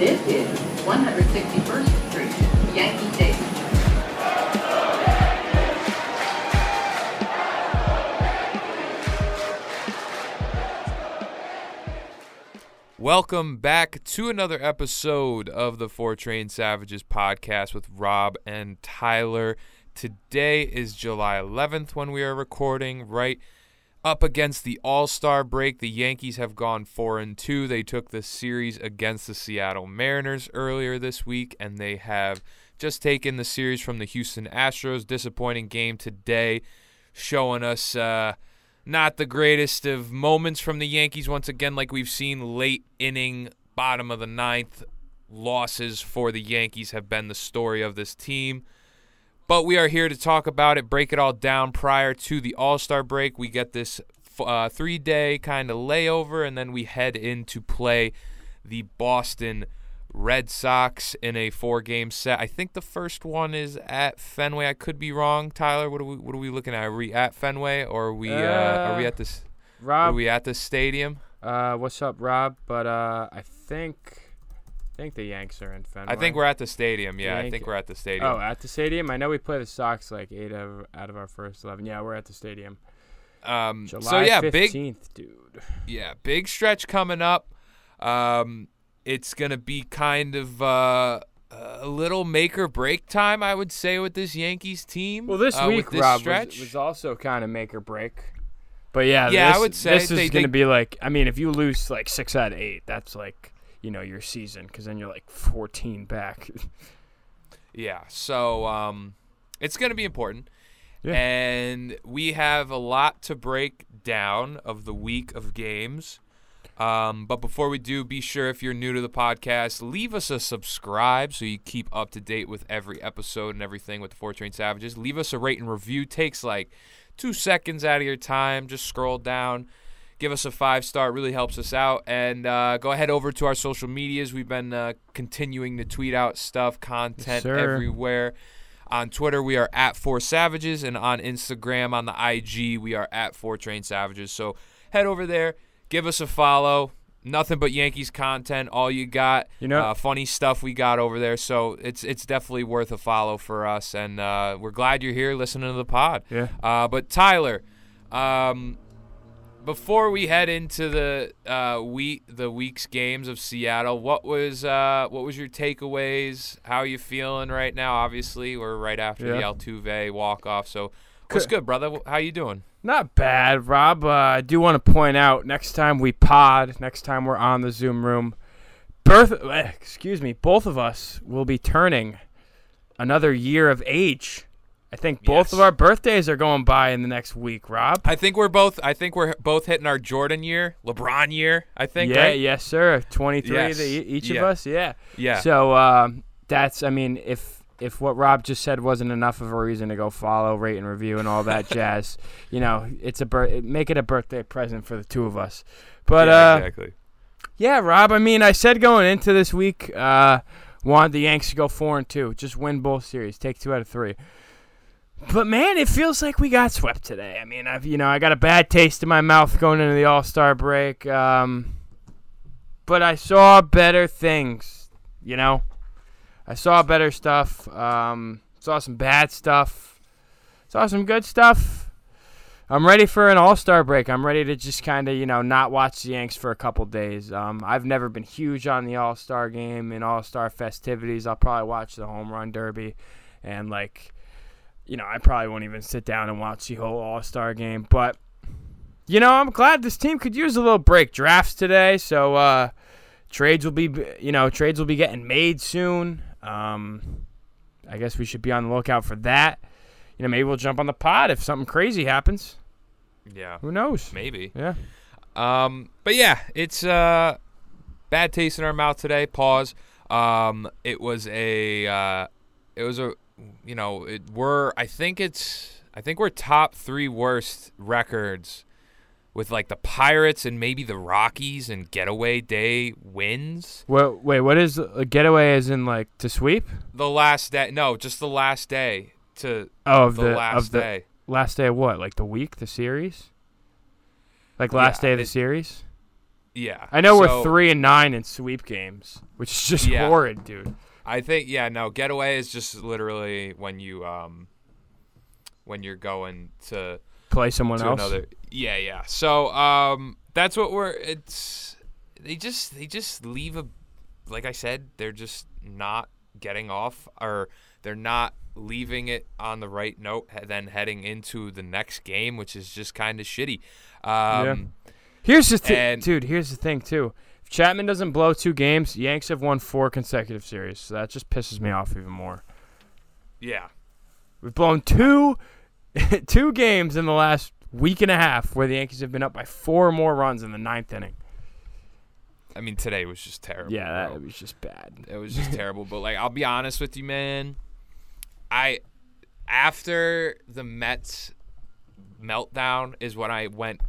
This is 161st Street, Yankee Stadium. Welcome back to another episode of the Four Train Savages podcast with Rob and Tyler. Today is July 11th when we are recording, right up against the All-Star break. The Yankees have gone 4 and 2. They took the series against the Seattle Mariners earlier this week and they have just taken the series from the Houston Astros. Disappointing game today showing us uh not the greatest of moments from the Yankees once again, like we've seen late inning, bottom of the ninth losses for the Yankees have been the story of this team. But we are here to talk about it, break it all down prior to the All Star break. We get this uh, three day kind of layover, and then we head in to play the Boston Red Sox in a four game set. I think the first one is at Fenway. I could be wrong. Tyler, what are we what are we looking at? Are we at Fenway or are we uh, are we at this Rob, are we at the stadium? uh, what's up, Rob? But uh, I think, think the Yanks are in Fenway. I think we're at the stadium. Yeah, I think we're at the stadium. Oh, at the stadium. I know we play the Sox like eight out of, out of our first eleven. Yeah, we're at the stadium. um, July so yeah, big 15th, dude. yeah, big stretch coming up. Um, it's gonna be kind of uh, a little make or break time, I would say, with this Yankees team. Well, this uh, week, this Rob, was, stretch. was also kind of make or break. But yeah, Yeah, I this, would say this is going to be like. I mean, if you lose like six out of eight, that's like you know your season because then you're like 14 back. Yeah, so um, it's going to be important. Yeah. And we have a lot to break down of the week of games. Um, but before we do, be sure if you're new to the podcast, leave us a subscribe so you keep up to date with every episode and everything with the Four Train Savages. Leave us a rate and review. Takes like two seconds out of your time. Just scroll down, give us a five star. It really helps us out. And uh, go ahead over to our social medias. We've been uh, continuing to tweet out stuff, content sir. everywhere. On Twitter, we are at Four Savages, and on Instagram, on the IG, we are at Four Train Savages. So head over there, give us a follow. Nothing but Yankees content, all you got. You know- uh, funny stuff we got over there. So it's it's definitely worth a follow for us, and uh, we're glad you're here listening to the pod. Yeah. Uh, but Tyler, um, before we head into the uh, week the week's games of Seattle, what was uh, what was your takeaways? How are you feeling right now? Obviously, we're right after the Altuve walk off. So, what's Good. good, brother? How you doing? Not bad, Rob. Uh, I do want to point out next time we pod, next time we're on the Zoom room, birth. eh, Excuse me. Both of us will be turning another year of age. I think both Yes. of our birthdays are going by in the next week, Rob. I think we're both. I think we're both hitting our Jordan year, LeBron year. I think. yeah, right? yes, sir. Twenty-three, Yes. e- each Yeah. of us. Yeah. Yeah. So um, that's. I mean, if if what Rob just said wasn't enough of a reason to go follow, rate, and review, and all that jazz, you know, it's a bir- make it a birthday present for the two of us. But Yeah, uh, exactly. Yeah, Rob. I mean, I said going into this week, uh, wanted the Yanks to go four and two, just win both series, take two out of three. But man, it feels like we got swept today. I mean, I've you know I got a bad taste in my mouth going into the All Star break. Um, but I saw better things. You know, I saw better stuff. Um, saw some bad stuff. Saw some good stuff. I'm ready for an All Star break. I'm ready to just kind of, you know, not watch the Yanks for a couple days. Um, I've never been huge on the All Star game and All Star festivities. I'll probably watch the Home Run Derby, and like, you know, I probably won't even sit down and watch the whole All Star game. But, you know, I'm glad this team could use a little break. Drafts today, so uh, trades will be, you know, trades will be getting made soon. Um, I guess we should be on the lookout for that. You know, maybe we'll jump on the pod if something crazy happens. Yeah. Who knows? Maybe. Yeah. Um, but yeah, it's uh, bad taste in our mouth today. Pause. Um, it was a, uh, it was a, you know, it we're I think it's I think we're top three worst records with like the Pirates and maybe the Rockies and getaway day wins. Well, wait, what is a getaway? As in like to sweep? The last day, no, just the last day to Oh, of the, the, last of the day. last day of what? Like the week, the series? Like last Yeah, day of the it- series? Yeah. I know so we're three and nine in sweep games, which is just Yeah. horrid, dude. I think yeah, no, getaway is just literally when you um when you're going to Play someone to else. another yeah yeah so um that's what we're it's they just they just leave a like i said they're just not getting off or they're not leaving it on the right note then heading into the next game which is just kind of shitty um Here's the thing, And- dude. Here's the thing too. Chapman doesn't blow two games, Yanks have won four consecutive series. So that just pisses me off even more. yeah We've blown two, two games in the last week and a half, where the Yankees have been up by four more runs in the ninth inning. i mean today was just terrible Yeah, bro. that was just bad. It was just terrible. But like, I'll be honest with you, man. I after the Mets meltdown is when I went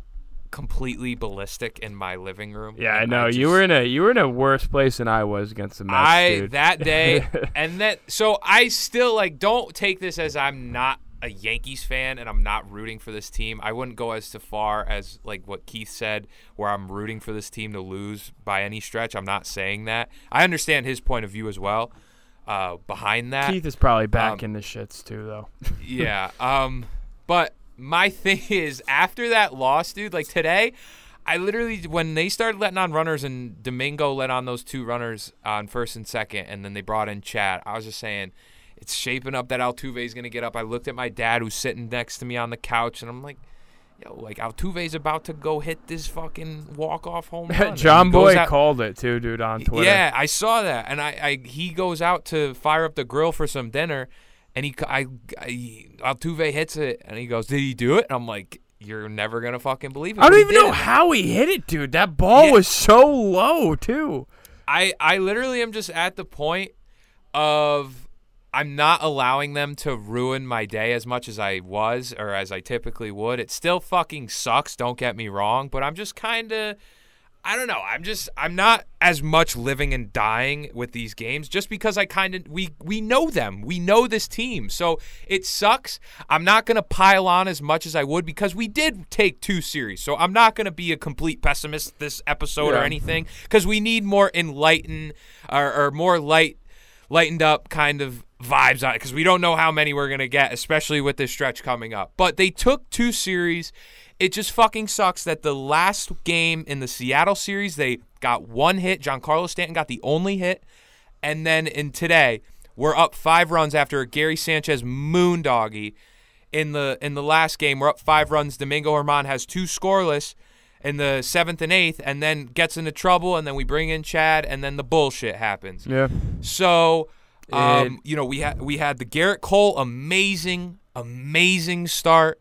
completely ballistic in my living room. Yeah, I know you just- were in a you were in a worse place than I was against the Mets, I dude. that day and that so I still like don't take this as I'm not a Yankees fan and I'm not rooting for this team. I wouldn't go as far as like what Keith said where I'm rooting for this team to lose by any stretch. I'm not saying that. I understand his point of view as well. Uh, behind that, Keith is probably back Um, in the shits too, though. yeah. Um, but my thing is, after that loss, dude, like today, I literally when they started letting on runners and Domingo let on those two runners on first and second, and then they brought in Chad. I was just saying, it's shaping up that Altuve is gonna get up. I looked at my dad who's sitting next to me on the couch, and I'm like. Yo, like Altuve's about to go hit this fucking walk off home run. John Boy out- called it too, dude, on Twitter. yeah, I saw that, and I, I he goes out to fire up the grill for some dinner, and he I, I Altuve hits it, and he goes, "Did he do it?" And I'm like, "You're never gonna fucking believe it." I don't even know how he hit it, dude. That ball Yeah. was so low too. I I literally am just at the point of I'm not allowing them to ruin my day as much as I was or as I typically would. It still fucking sucks, don't get me wrong, but I'm just kind of I don't know. I'm just I'm not as much living and dying with these games just because I kind of we we know them. We know this team. So it sucks. I'm not going to pile on as much as I would because we did take two series. So I'm not going to be a complete pessimist this episode or anything cuz we need more enlightened or, or more light lightened up kind of vibes on it because we don't know how many we're going to get, especially with this stretch coming up. But they took two series. It just fucking sucks that the last game in the Seattle series, they got one hit. Giancarlo Stanton got the only hit. And then in today, we're up five runs after a Gary Sanchez moondoggy. In the in the last game, we're up five runs. Domingo Germán has two scoreless in the seventh and eighth, and then gets into trouble, and then we bring in Chad, and then the bullshit happens. Yeah. So, um, you know, we had we had the Gerrit Cole amazing, amazing start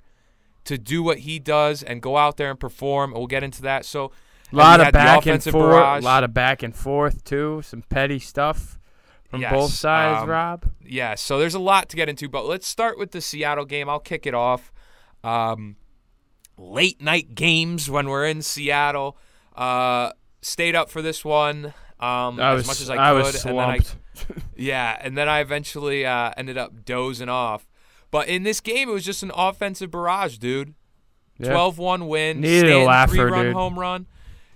to do what he does and go out there and perform. We'll get into that. So, A lot of back and forth. A lot of back and forth too. Some petty stuff from Yes, both sides. um, Rob. Yeah, so there's a lot to get into, but let's start with the Seattle game. I'll kick it off. Um, late night games when we're in Seattle. Uh, stayed up for this one um, as was much as I, could, was and then I. Yeah, and then I eventually uh, ended up dozing off. But in this game, it was just an offensive barrage, dude. Yeah. 12-1 win. Needed a Stanton laugher, three-run dude. home run.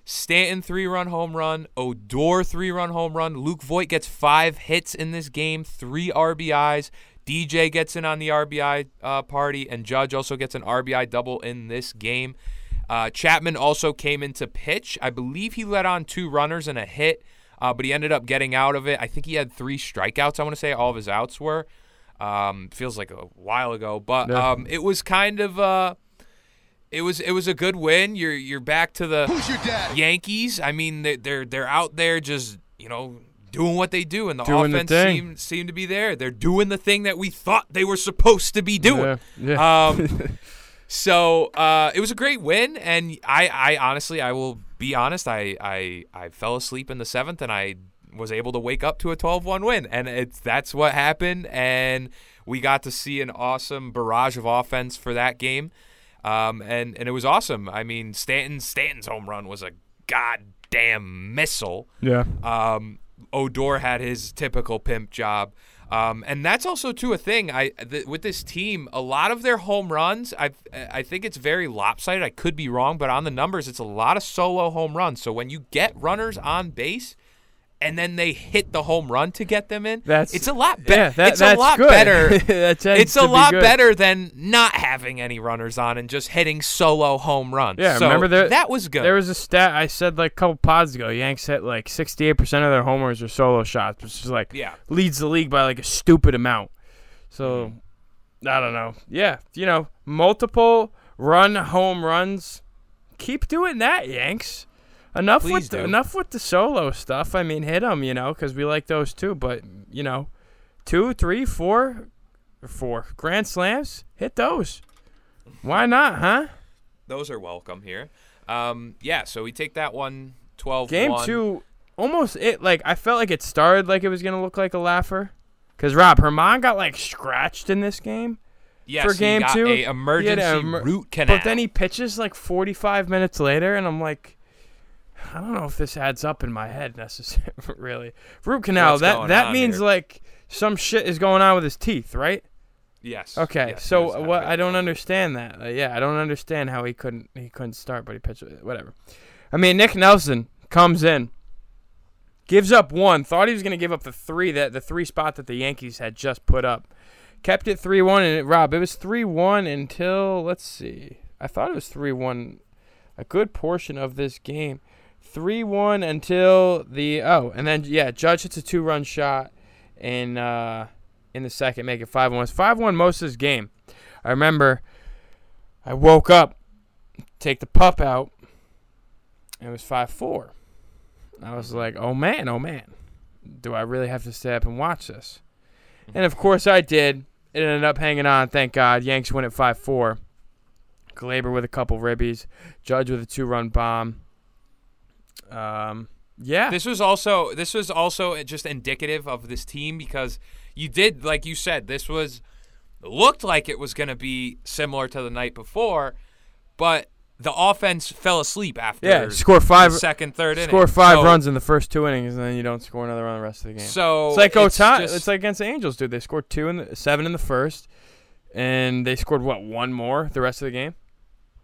Stanton three-run home run. Odor three-run home run. Luke Voit gets five hits in this game, three RBIs. DJ gets in on the RBI uh, party, and Judge also gets an RBI double in this game. Uh, Chapman also came in to pitch. I believe he let on two runners and a hit, uh, but he ended up getting out of it. I think he had three strikeouts. I want to say all of his outs were. Um, feels like a while ago, but Yeah. um, it was kind of uh, it was it was a good win. You're you're back to the Who's your daddy? Yankees. I mean, they- they're they're out there just you know doing what they do, and the Doing offense thing. seemed seemed to be there. They're doing the thing that we thought they were supposed to be doing. Yeah. yeah. Um, so uh, it was a great win, and I, I honestly, I will be honest, I, I, I fell asleep in the seventh, and I was able to wake up to a 12-1 win, and it's that's what happened, and we got to see an awesome barrage of offense for that game, um, and and it was awesome. I mean, Stanton Stanton's home run was a goddamn missile. yeah. Um, Odor had his typical pimp job. Um, and that's also too a thing. I th- with this team, a lot of their home runs, I I think it's very lopsided. I could be wrong, but on the numbers, it's a lot of solo home runs. So when you get runners on base, and then they hit the home run to get them in, That's it's a lot better. yeah, that, it's that's a lot good. better. it's a lot better than not having any runners on and just hitting solo home runs. Yeah, So remember there- that was good. There was a stat I said like a couple pods ago. Yanks hit like 68% of their homers are solo shots, which is like yeah. leads the league by like a stupid amount. So Mm-hmm. I don't know. Yeah, you know, multiple run home runs. Keep doing that, Yanks. Enough Please with the, enough with the solo stuff. I mean, hit them, you know, because we like those too. But you know, two, three, four, four grand slams. Hit those. Why not, huh? Those are welcome here. Um, yeah, so we take that one 12 Game two, almost it like I felt like it started like it was gonna look like a laugher. Cause Rob Germán got like scratched in this game, yes, for game got two, a he had emergency a emer- root canal. but then he pitches like 45 minutes later, and I'm like, I don't know if this adds up in my head necessarily. really, root canal. What's that that means here? like some shit is going on with his teeth, right? yes. Okay, yes, so have what? I don't understand that. Uh, yeah, I don't understand how he couldn't he couldn't start, but he pitched whatever. I mean, Nick Nelson comes in, gives up one. Thought he was gonna give up the three that the three spot that the Yankees had just put up. Kept it three one, and it, Rob, it was three one until let's see. I thought it was three one, a good portion of this game. Three one until the oh, and then yeah, Judge hits a two run shot, in uh, in the second, make it five one. It's five one most of this game. I remember I woke up, take the pup out, and it was five four. I was like, oh man, oh man, do I really have to stay up and watch this? And of course I did. It ended up hanging on. Thank God. Yanks win at five four. Gleyber with a couple ribbies. Judge with a two run bomb. Um, yeah. This was also this was also just indicative of this team because you did like you said this was looked like it was going to be similar to the night before, but the offense fell asleep after yeah. Score five. second third inning. Score five So- runs in the first two innings, and then you don't score another run the rest of the game. So It's like it's Ohtani. just- It's like against the Angels, dude. They scored two in the seven in the first, and they scored what one more the rest of the game.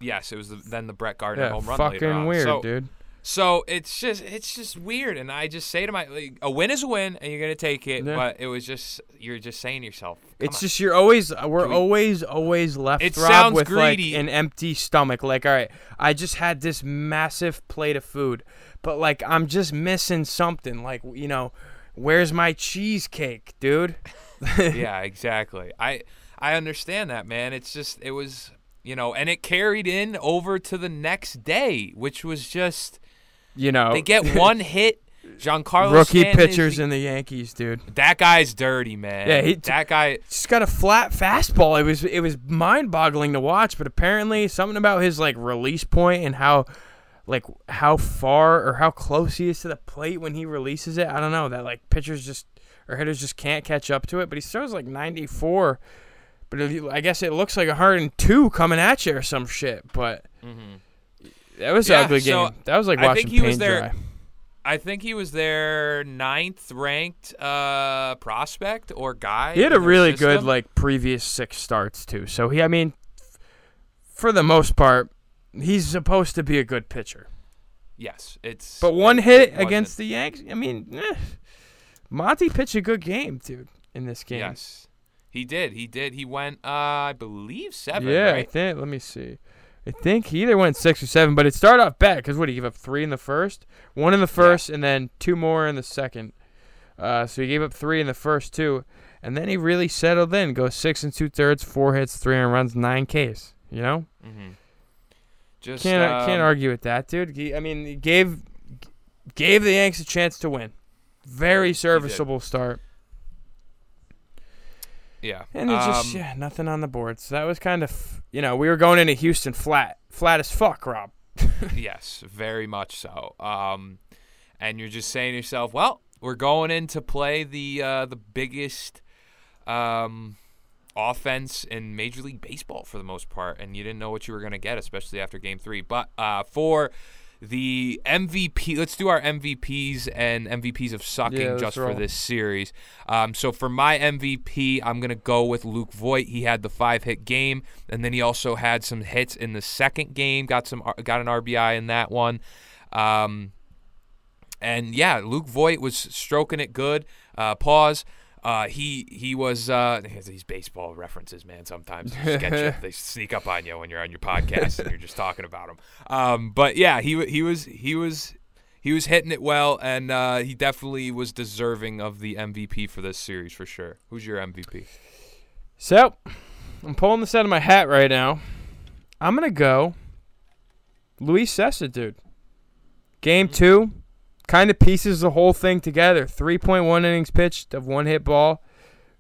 yes, it was the, then the Brett Gardner Yeah, home run fucking later on. weird, so, dude. So it's just it's just weird, and I just say to my like, a win is a win, and you're gonna take it. Yeah. But it was just you're just saying to yourself, It's on. just you're always we're we- always always left It Rob, with greedy. like an empty stomach. Like, all right, I just had this massive plate of food, but like I'm just missing something. Like, you know, where's my cheesecake, dude? yeah, exactly. I I understand that, man. It's just it was you know, and it carried in over to the next day, which was just You know, they get one hit. Giancarlo rookie Stanton pitchers the- in the Yankees, dude. that guy's dirty, man. Yeah, he- that guy. Just got a flat fastball. It was it was mind boggling to watch, but apparently something about his like release point and how like how far or how close he is to the plate when he releases it. I don't know that like pitchers just or hitters just can't catch up to it. But he throws like 94, but it, I guess it looks like 102 coming at you or some shit. But mm-hmm. That was an Yeah, ugly so game. That was like I watching think he was there- dry. I think he was their ninth ranked uh, prospect or guy. He had a really good like previous six starts too. So he, I mean, for the most part, he's supposed to be a good pitcher. Yes, it's. But one hit against the Yanks, I mean, eh. Monty pitched a good game, dude, in this game. Yes, he did. He did. He went, uh, I believe seven. yeah, I think. Let me see. I think he either went six or seven, but it started off bad because what he gave up three in the first, one in the first, and then two more in the second. Uh, so he gave up three in the first two, and then he really settled in. Goes six and two thirds, four hits, three and runs, nine Ks. You know, Mm-hmm. Just can't um, can't argue with that, dude. He, I mean, he gave gave the Yanks a chance to win. Very serviceable start, Yeah, and it's just um, yeah, nothing on the board. So that was kind of you know we were going into Houston flat, flat as fuck, Rob. yes, very much so. Um, and you're just saying to yourself, well, we're going in to play the uh, the biggest um, offense in Major League Baseball for the most part, and you didn't know what you were going to get, especially after Game Three. But uh, for the MVP. Let's do our MVPs and MVPs of sucking Yeah, just for this series. Um, so for my MVP, I'm gonna go with Luke Voit. He had the five hit game, and then he also had some hits in the second game. Got some got an RBI in that one. Um, and yeah, Luke Voit was stroking it good. Uh, pause. Uh, he he was uh, these baseball references, man. Sometimes they, you. they sneak up on you when you're on your podcast and you're just talking about them. Um, but yeah, he he was he was he was hitting it well, and uh, he definitely was deserving of the MVP for this series for sure. Who's your MVP? So, I'm pulling this out of my hat right now. I'm gonna go. Luis Cessa, dude. Game two, kind of pieces the whole thing together. 3.1 innings pitched of one hit ball,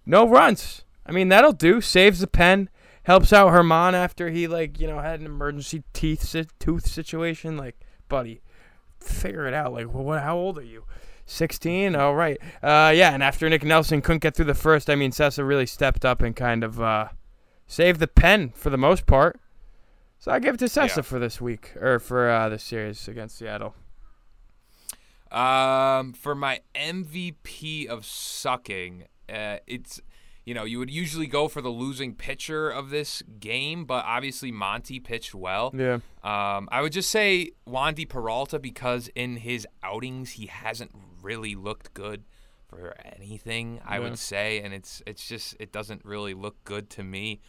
no runs. I mean that'll do. Saves the pen, helps out Germán after he like you know had an emergency teeth si- tooth situation. Like, buddy, figure it out. Like, well, what? How old are you? 16. All right. Uh, yeah. And after Nick Nelson couldn't get through the first, I mean, Cessa really stepped up and kind of uh, saved the pen for the most part. So I give it to Cessa Yeah. for this week or for uh, this series against Seattle. Um, for my MVP of sucking, uh, it's you know you would usually go for the losing pitcher of this game, but obviously Monty pitched well. Yeah. Um, I would just say Wandy Peralta because in his outings he hasn't really looked good for anything. I Yeah. would say, and it's it's just it doesn't really look good to me.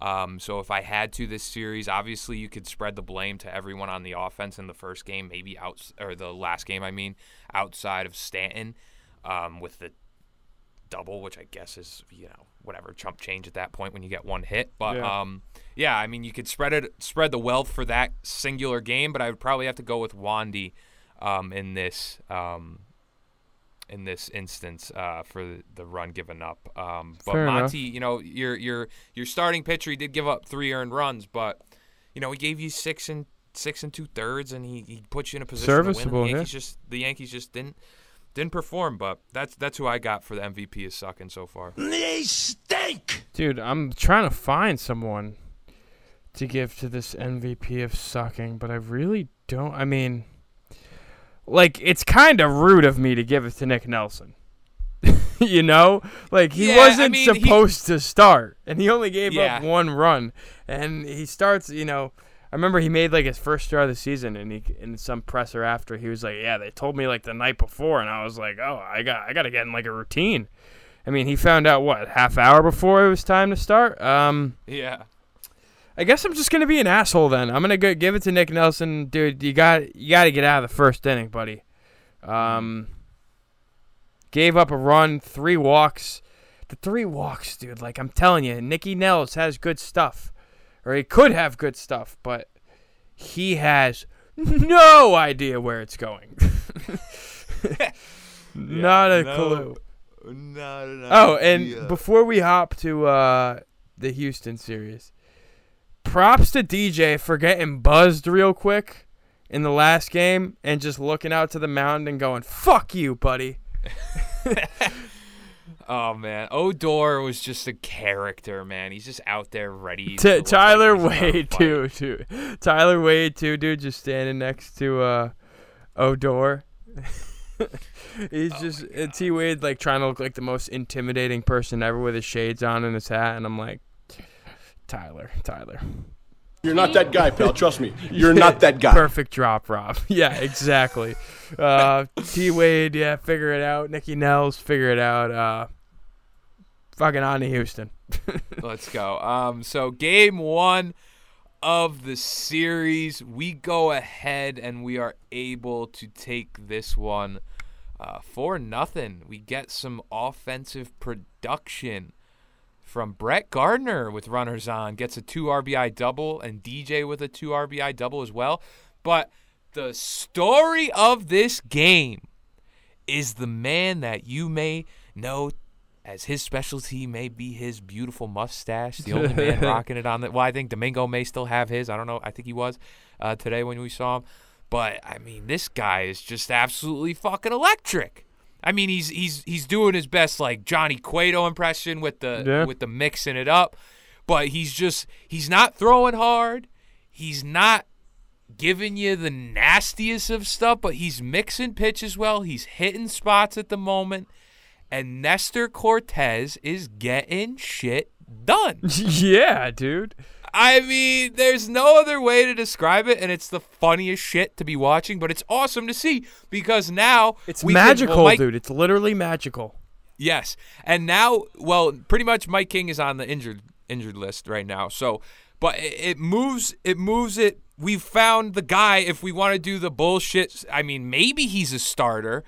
Um, so if I had to this series, obviously you could spread the blame to everyone on the offense in the first game, maybe out or the last game. I mean, outside of Stanton, um, with the double, which I guess is you know whatever chump change at that point when you get one hit. But Yeah. um, yeah, I mean you could spread it, spread the wealth for that singular game, but I would probably have to go with Wandy um, in this um, in this instance uh, for the, the run given up. Um, but Fair enough. Monty, you know, your your your starting pitcher, he did give up three earned runs, but you know he gave you six and six and two thirds, and he, he put you in a position Serviceable, to win. The Yankees just the Yankees just didn't didn't perform, but that's that's who I got for the MVP is sucking so far. Dude, I'm trying to find someone to give to this MVP of sucking, but I really don't. I mean, like, it's kind of rude of me to give it to Nick Nelson. you know? Like, he Yeah, wasn't mean, he- supposed to start, and he only gave Yeah. up one run. And he starts, you know. I remember he made like his first start of the season, and he in some presser after he was like, "Yeah, they told me like the night before," and I was like, "Oh, I got I got to get in like a routine." I mean, he found out what half hour before it was time to start. Um, Yeah. I guess I'm just gonna be an asshole then. I'm gonna go give it to Nick Nelson, dude. You got you got to get out of the first inning, buddy. Um, gave up a run, three walks. The three walks, dude. Like I'm telling you, Nicky Nels has good stuff, or he could have good stuff, but he has no idea where it's going. Not a no. clue. No, no, Oh, and before we hop to uh, the Houston series, props to DJ for getting buzzed real quick in the last game and just looking out to the mound and going, "Fuck you, buddy." Oh man, Odor was just a character, man. He's just out there ready. T- like Tyler he's Wade too, too. Tyler Wade too, dude, just standing next to uh, Odor. He's Oh just T Wade like trying to look like the most intimidating person ever with his shades on and his hat, and I'm like, Tyler, Tyler. You're not that guy, pal. Trust me. You're not that guy. Perfect drop, Rob. Yeah, exactly. uh, T Wade, yeah, figure it out. Nicky Nels, figure it out. Uh, fucking on to Houston. Let's go. Um, so game one of the series, we go ahead and we are able to take this one uh, for nothing. We get some offensive production from Brett Gardner with runners on, gets a two RBI double, and DJ with a two RBI double as well. But the story of this game is the man that you may know as his specialty may be his beautiful mustache. The only man rocking it on the. Well, I think Domingo may still have his. I don't know. I think he was uh, today when we saw him. But I mean, this guy is just absolutely fucking electric. I mean, he's he's he's doing his best like Johnny Cueto impression with the Yeah. with the mixing it up, but he's just he's not throwing hard. He's not giving you the nastiest of stuff, but he's mixing pitches well. He's hitting spots at the moment. And Nestor Cortes is getting shit done. yeah, dude. I mean, there's no other way to describe it, and it's the funniest shit to be watching, but it's awesome to see because now It's we can- well, magical, Mike- dude. It's literally magical. Yes, and now, well, pretty much Mike King is on the injured injured list right now. So, but it, it moves. It moves it. We've found the guy. If we want to do the bullshit, I mean, maybe he's a starter,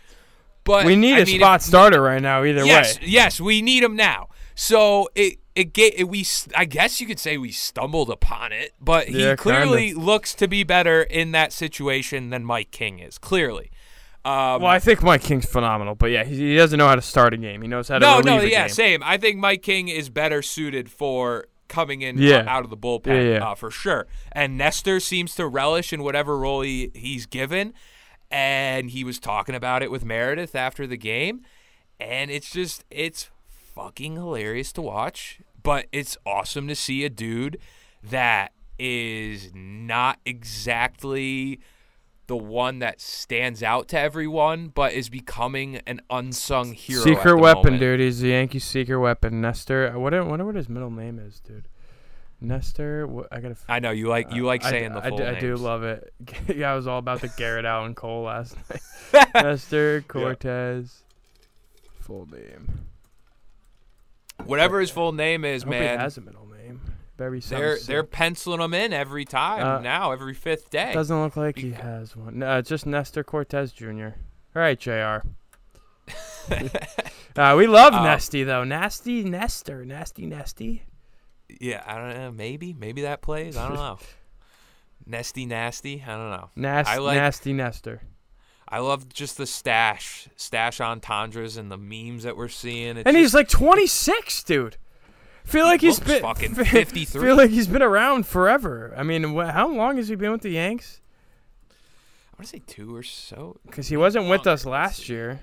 but We need a a spot starter right now, either Yes, way. yes, we need him now. So it it get it, we I guess you could say we stumbled upon it, but he Yeah, clearly looks to be better in that situation than Mike King is. Clearly. Um, Well, I think Mike King's phenomenal, but yeah, he, he doesn't know how to start a game. He knows how to no, no, yeah, game. same. I think Mike King is better suited for coming in Yeah. uh, out of the bullpen Yeah, yeah. Uh, for sure. And Nestor seems to relish in whatever role he, he's given. And he was talking about it with Meredith after the game. And it's just, it's fucking hilarious to watch. But it's awesome to see a dude that is not exactly the one that stands out to everyone, but is becoming an unsung hero. Secret weapon, moment. dude. He's the Yankee secret weapon. Nestor. I wonder, wonder what his middle name is, dude. Nestor. What, I gotta. I know you like you like I d- saying the I, full d- I do love it. yeah, I was all about the Gerrit Alan Cole last night. Nestor Cortes. Full name. Whatever his full name I is, hope he has a middle name. Very They're they're penciling him in every time Uh, now, every fifth day. Doesn't look like he has one. No, it's just Nestor Cortes Jr. All right, Jr. uh, we love Um, Nesty though. Nasty Nestor. Nasty Nesty. yeah, I don't know. Maybe maybe that plays. I don't know. Nesty nasty. I don't know. Nasty I like- Nasty Nestor. I love just the stash stash entendres and the memes that we're seeing. It's And he's just- like 26, dude. Feel He like he's been fucking 53. Feel like he's been around forever. I mean, wh- how long has he been with the Yanks? I want to say two or so. Because he wasn't with Longer, us let's last year.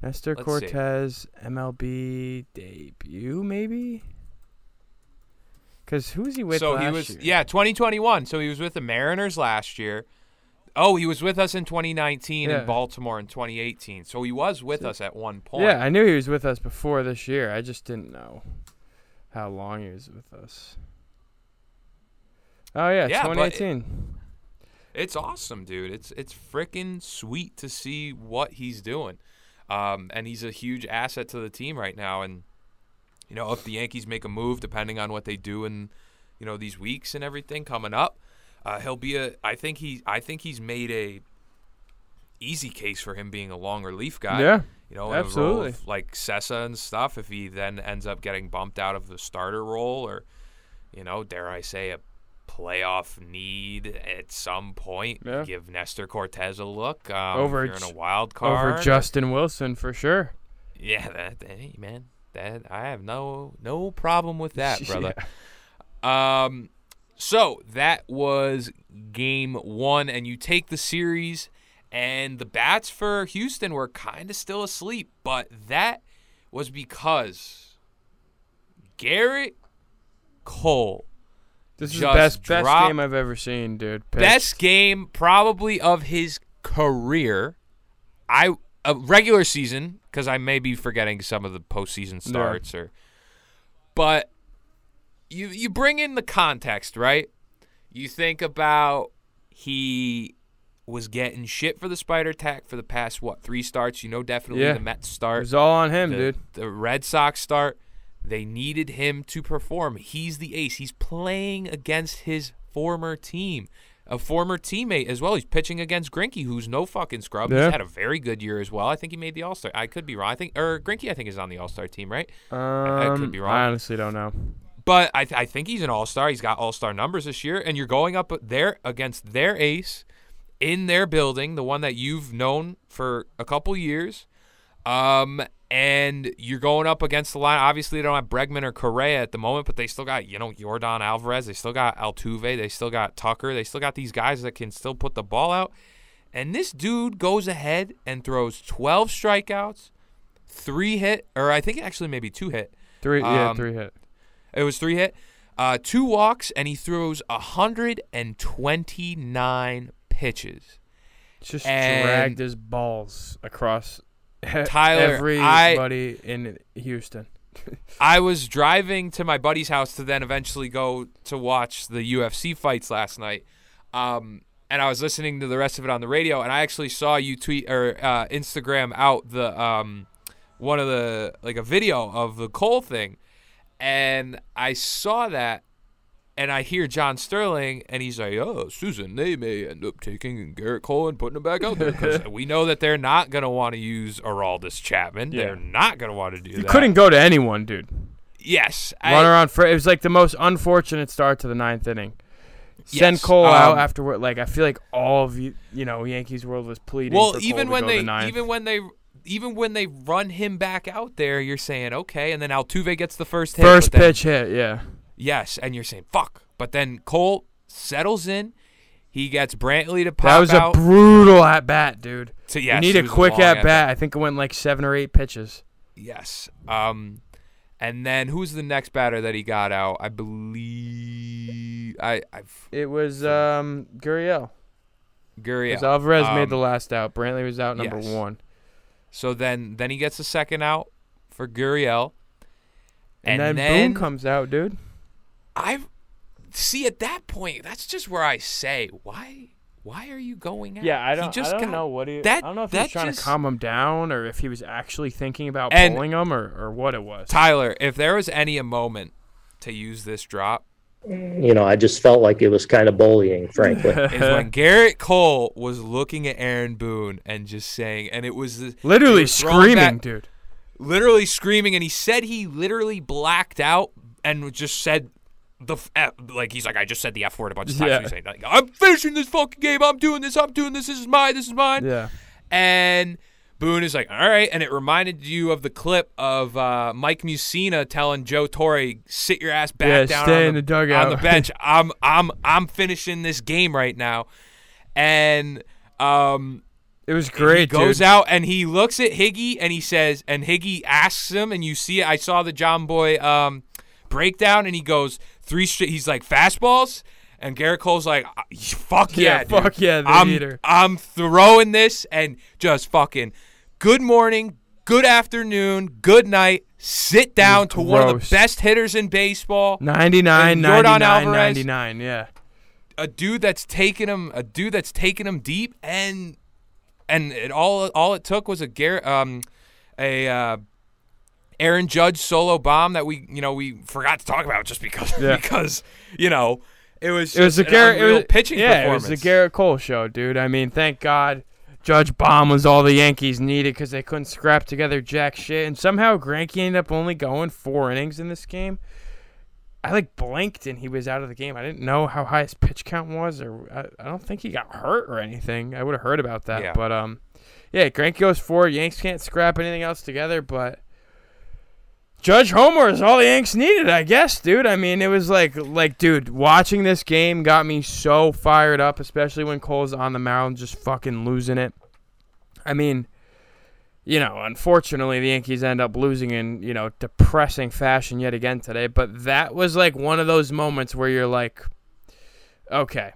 Nestor Let's see. Cortes MLB debut, maybe. Because who's he with so last he was year? yeah 2021. So he was with the Mariners last year. Oh, he was with us in 2019 Yeah. in Baltimore in 2018. So he was with us at one point. Yeah, I knew he was with us before this year. I just didn't know how long he was with us. Oh yeah, Yeah, but 2018. It's awesome, dude. It's it's freaking sweet to see what he's doing. Um, and he's a huge asset to the team right now. And you know, if the Yankees make a move, depending on what they do in you know these weeks and everything coming up, uh, he'll be a. I think he. I think he's made a easy case for him being a long relief guy. yeah, You know, in a role absolutely. of, like Cessa and stuff. If he then ends up getting bumped out of the starter role, or you know, dare I say, a playoff need at some point, Yeah. give Nestor Cortes a look. Um, Over in a wild card. over Justin Wilson for sure. Yeah, that, hey man, that I have no no problem with that, brother. Um, so that was game one, and you take the series, and the bats for Houston were kind of still asleep, but that was because Gerrit Cole, This is the best best game I've ever seen, dude. Pitched. best game probably of his career. I a regular season because I may be forgetting some of the postseason starts or, but you you bring in the context, right? You think about he was getting shit for the spider tack for the past what three starts. You know, definitely Yeah. the Mets It start, was all on him, the, dude. the Red Sox start. They needed him to perform. He's the ace. He's playing against his former team, a former teammate as well. He's pitching against Greinke, who's no fucking scrub. Yeah. He's had a very good year as well. I think he made the All Star. I could be wrong. I think or Greinke, I think is on the All Star team, right? Um, could be wrong. I honestly don't know. But I, th- I think he's an all star. He's got all star numbers this year, and you're going up there against their ace in their building, the one that you've known for a couple years. Um, and you're going up against the line. Obviously, they don't have Bregman or Correa at the moment, but they still got you know Yordan Alvarez. They still got Altuve. They still got Tucker. They still got these guys that can still put the ball out. And this dude goes ahead and throws 12 strikeouts, three hit, or I think actually maybe two hit. Three, yeah, Um, three hit. It was three hit. uh, two walks, and he throws 129 pitches. Just And- dragged his balls across Tyler, everybody in Houston. I was driving to my buddy's house to then eventually go to watch the UFC fights last night. Um, and I was listening to the rest of it on the radio, and I actually saw you tweet or uh, Instagram out the um, one of the like a video of the Cole thing, and I saw that, and I hear John Sterling, and he's like, "Oh, Susan, they may end up taking Gerrit Cole and putting him back out there because we know that they're not gonna want to use Aroldis Chapman. Yeah. They're not gonna want to do You that. You couldn't go to anyone, dude. Yes, I- Runner on first. It was like the most unfortunate start to the ninth inning. Send Yes, Cole out um, after like I feel like all of you, you know, Yankees world was pleading. Well, for Cole even to when they to even when they even when they run him back out there, you're saying okay, and then Altuve gets the first hit. first then- pitch hit, yeah. yes, and you're saying fuck, but then Cole settles in. He gets Brantley to pop out. That was out. a brutal at bat, dude. to, you need a quick long at bat. I think it went like seven or eight pitches. Yes. Um, and then who's the next batter that he got out? I believe I I It was um Gurriel. Gurriel. Alvarez Um, made the last out. Brantley was out number yes. one. So then then he gets the second out for Gurriel. And, And then, then- Boone comes out, dude. I see at that point. That's just where I say, why? Why are you going out? Yeah, I don't. just I don't got- know what he. that- I don't know if he was trying just- to calm him down or if he was actually thinking about pulling him or, or what it was. Tyler, if there was any a moment to use this drop, you know, I just felt like it was kind of bullying, frankly. is when Gerrit Cole was looking at Aaron Boone and just saying, and it was the, Literally they screaming, back- dude. literally screaming, and he said he literally blacked out and just said the f- F, like he's like I just said the f word a bunch of times. Yeah. He's saying like, I'm finishing this fucking game. I'm doing this. I'm doing this. This is mine. This is mine. Yeah. And Boone is like, all right. And it reminded you of the clip of uh, Mike Mussina telling Joe Torre, sit your ass back Yeah, down stay on in the, the dugout." on the bench. I'm I'm I'm finishing this game right now. And um It was great, he goes dude. out and he looks at Higgy and he says, and Higgy asks him, and you see, I saw the John Boy um, breakdown, and he goes three straight. He's like fastballs, and Gerrit Cole's like, "Uh, fuck yeah, Yeah, fuck yeah, the I'm. I'm throwing this and just fucking good morning, good afternoon, good night. Sit down to one of the best hitters in baseball. 99, 99, Alvarez- 99, yeah. a dude that's taken him a dude that's taken him deep and and it all all it took was a Gar- um a uh Aaron Judge solo bomb that we you know we forgot to talk about just because Yeah. because you know it was It was a Gerrit it was, pitching yeah, performance. it was the Gerrit Cole show, dude. I mean, thank God Judge Bomb was all the Yankees needed because they couldn't scrap together jack shit, and somehow Greinke ended up only going four innings in this game. I like blinked and he was out of the game. I didn't know how high his pitch count was, or I, I don't think he got hurt or anything. I would have heard about that, Yeah. but um, yeah, Greinke goes four. Yanks can't scrap anything else together, but. Judge Homer is all the Yanks needed, I guess, dude. I mean, it was like, like, dude, watching this game got me so fired up, especially when Cole's on the mound, just fucking losing it. I mean, you know, unfortunately, the Yankees end up losing in, you know, depressing fashion yet again today. But that was like one of those moments where you're like, okay,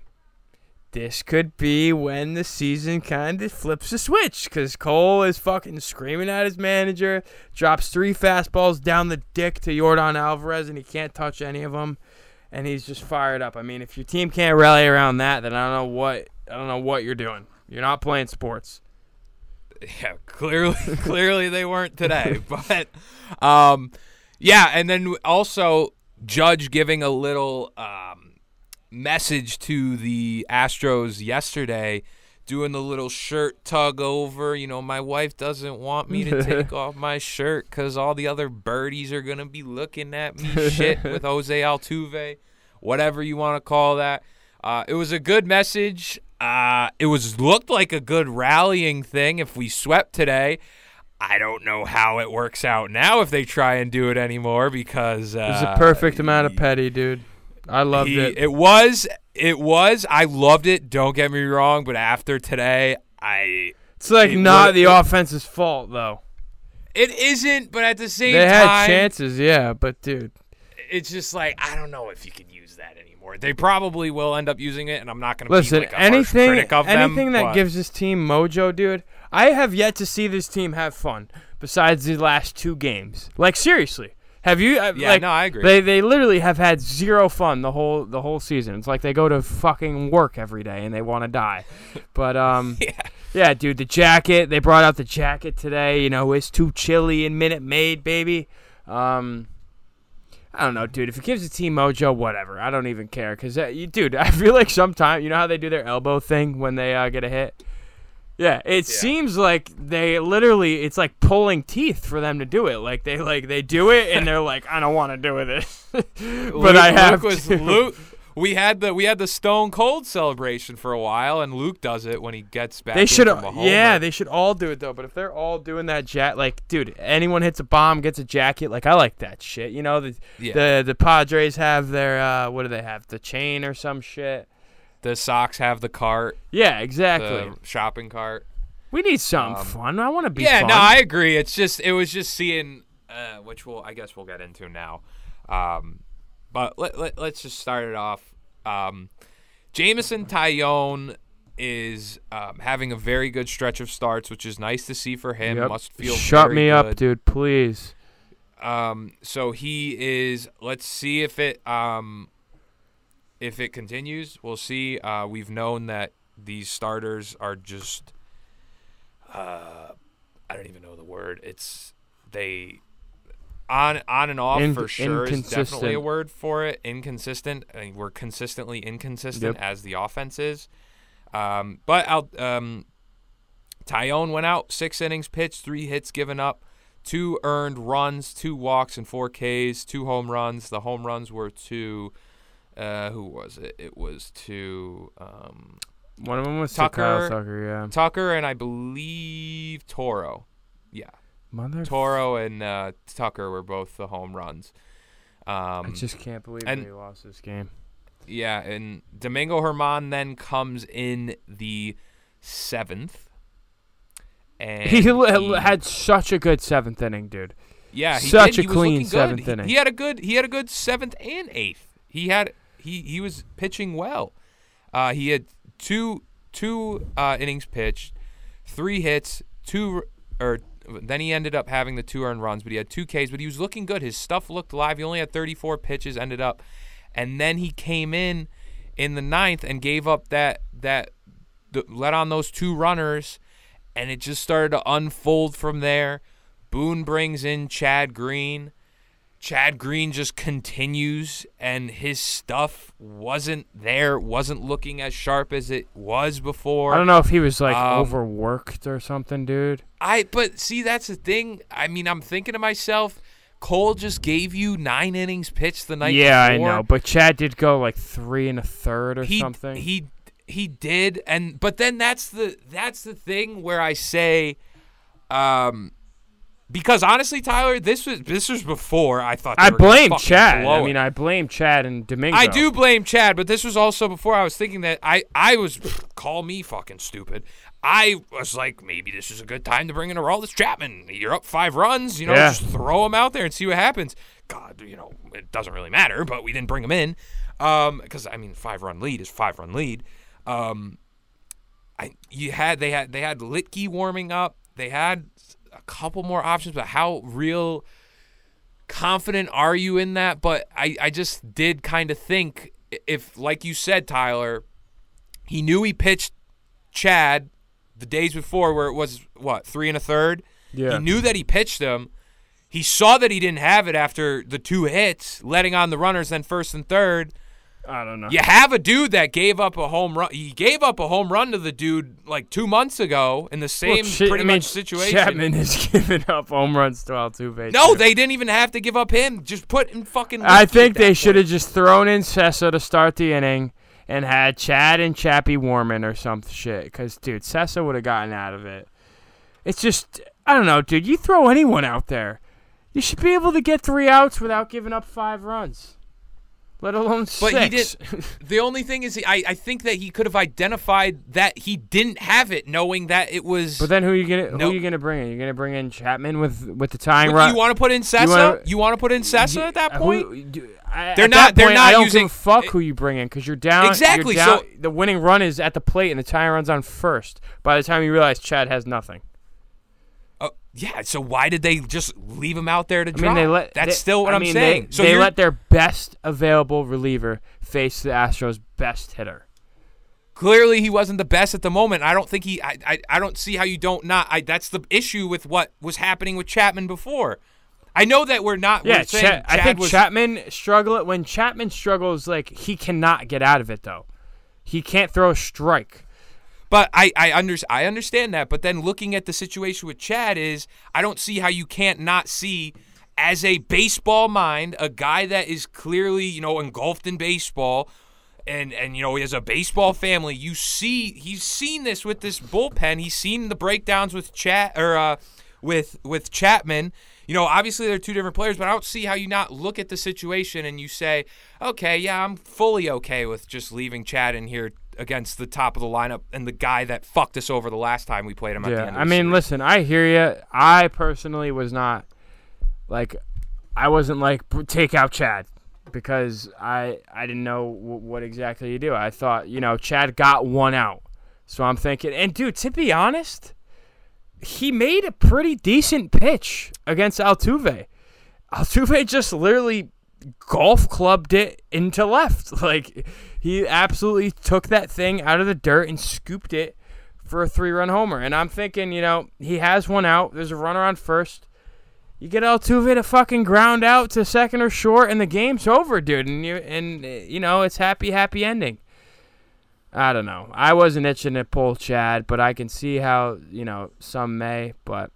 this could be when the season kind of flips a switch because Cole is fucking screaming at his manager, drops three fastballs down the dick to Yordan Alvarez, and he can't touch any of them, and he's just fired up. I mean, if your team can't rally around that, then I don't know what I don't know what you're doing. You're not playing sports. yeah, clearly, clearly they weren't today. But, um, yeah, and then also Judge giving a little um, message to the Astros yesterday, doing the little shirt tug over. You know, my wife doesn't want me to take off my shirt because all the other birdies are gonna be looking at me. Shit with Jose Altuve, whatever you want to call that. Uh, it was a good message. Uh, it was looked like a good rallying thing. If we swept today, I don't know how it works out now if they try and do it anymore because uh, It was a perfect amount of petty, dude. I loved he- it. It was. It was. I loved it. Don't get me wrong, but after today, I It's like it not the offense's fault though. it isn't. But at the same They time, had chances, yeah, but dude, it's just like I don't know if you can use that anymore. They probably will end up using it, and I'm not going to Listen, be like anything, critic of them. anything that but- gives this team mojo, dude. I have yet to see this team have fun besides the last two games. Like seriously, have you? uh, Yeah, like, no, I agree. They they literally have had zero fun the whole the whole season. It's like they go to fucking work every day and they want to die. But um, Yeah. yeah, dude, the jacket they brought out the jacket today. You know, it's too chilly and Minute Maid, baby. Um. I don't know, dude. If it gives the team mojo, whatever. I don't even care, cause uh, you, dude, I feel like sometimes you know how they do their elbow thing when they uh, get a hit. Yeah, it seems like they literally it's like pulling teeth for them to do it. Like they like they do it and they're like, I don't want to do it. but Luke, I have Luke was to. Luke. We had the we had the Stone Cold celebration for a while, and Luke does it when he gets back. They should, yeah, they should all do it though. But if they're all doing that jack, like, dude, anyone hits a bomb gets a jacket. Like, I like that shit. You know, the Yeah. the the Padres have their uh, what do they have? The chain or some shit. The Sox have the cart, Yeah, exactly. the shopping cart. we need something fun. I want to be. yeah, fun. no, I agree. It's just it was just seeing, uh, which we'll I guess we'll get into now. Um, but let, let let's just start it off. Um, Jameson Taillon is um, having a very good stretch of starts, which is nice to see for him. Yep. Must feel Shut me up, dude, please. Um, so he is. Let's see if it um, if it continues. We'll see. Uh, we've known that these starters are just. Uh, I don't even know the word. It's they on on and off In- for sure is definitely a word for it. Inconsistent. I mean, we're consistently inconsistent Yep. as the offense is. Um, but out um, Taillon went out six innings pitched, three hits given up, two earned runs, two walks, and four Ks, two home runs. The home runs were to uh, who was it? It was to um, One of them was to Kyle Tucker. Tucker. Yeah, Tucker and I believe Toro. Yeah, mother. Toro and uh, Tucker were both the home runs. Um, I just can't believe and- they lost this game. Yeah, and Domingo Germán then comes in the seventh. And He he- had such a good seventh inning, dude. yeah, he such did. a He clean good. seventh He- inning. He had a good. He had a good seventh and eighth. He had he he was pitching well. Uh, he had two two uh, innings pitched, three hits, two or then he ended up having the two earned runs, but he had two Ks. But he was looking good. His stuff looked live. He only had 34 pitches. Ended up, and then he came in in the ninth and gave up that that the, let on those two runners, and it just started to unfold from there. Boone brings in Chad Green. Chad Green just continues, and his stuff wasn't there, wasn't looking as sharp as it was before. I don't know if he was like Um, overworked or something, dude. I but see that's the thing. I mean, I'm thinking to myself, Cole just gave you nine innings pitched the night Yeah, before. I know, but Chad did go like three and a third or he something. he he did, and but then that's the that's the thing where I say, um, because honestly, Tyler, this was this was before I thought. I blame Chad. I mean, I blame Chad and Domingo. I do blame Chad, but this was also before I was thinking that I I was call me fucking stupid. I was like, maybe this is a good time to bring in a Aroldis Chapman. You're up five runs, you know, Yeah. just throw him out there and see what happens. God, you know, it doesn't really matter, but we didn't bring him in because I mean, five run lead is five run lead. Um, I you had they had they had Luetge warming up. They had a couple more options, but how real confident are you in that? But I, I just did kind of think if, like you said, Tyler, he knew he pitched Chad the days before where it was what three and a third. Yeah. He knew that he pitched him. He saw that he didn't have it after the two hits, letting on the runners, then first and third. I don't know. You have a dude that gave up a home run. He gave up a home run to the dude like two months ago in the Well, same Ch- pretty I mean, much situation. Chapman has given up home runs to Altuve. no, too. they didn't even have to give up him. Just put in fucking. I think they should have just thrown in Cessa to start the inning and had Chad and Chappie Warman or some shit. Because, dude, Cessa would have gotten out of it. It's just, I don't know, dude. You throw anyone out there, you should be able to get three outs without giving up five runs. Let alone But he six. The only thing is, I, I think that he could have identified that he didn't have it, knowing that it was. but then who you gonna who Nope. you gonna bring in? You gonna bring in Chapman with with the tying run? you want to put in Cessa? You want to put in Cessa at that Who- point? do- I- They're not- they're not I don't using- give a fuck who you bring in because you're down. you're Exactly, down- so- the winning run is at the plate and the tying run's on first. By the time you realize Chad has nothing. Uh, yeah. So why did they just leave him out there to I drop? mean, they let. That's they- still what I am mean, saying. They, so they let their best available reliever face the Astros' best hitter. clearly he wasn't the best at the moment. I don't think he. I, I, I don't see how you don't not. I, that's the issue with what was happening with Chapman before. I know that we're not. Yeah, we're saying Cha- I think was, Chapman struggle when Chapman struggles like he cannot get out of it though. He can't throw a strike. But I I, under, I understand that. But then looking at the situation with Chad is I don't see how you can't not see as a baseball mind a guy that is clearly you know engulfed in baseball. And, and you know he has a baseball family. You see, he's seen this with this bullpen. He's seen the breakdowns with Chat or uh, with with Chapman. You know, obviously they're two different players, but I don't see how you not look at the situation and you say, okay, yeah, I'm fully okay with just leaving Chad in here against the top of the lineup and the guy that fucked us over the last time we played him at the Yeah, end. Of I mean, series. listen, I hear you. I personally was not like, I wasn't like take out Chad because I I didn't know w- what exactly you do. I thought you know Chad got one out, so I'm thinking. And dude, to be honest, he made a pretty decent pitch against Altuve. Altuve just literally golf clubbed it into left. Like he absolutely took that thing out of the dirt and scooped it for a three-run homer. And I'm thinking, you know, he has one out. There's a runner on first. You get Altuve to fucking ground out to second or short, and the game's over, dude. And you and uh, you know it's happy, happy ending. I don't know. I wasn't itching to pull Chad, but I can see how you know some may. But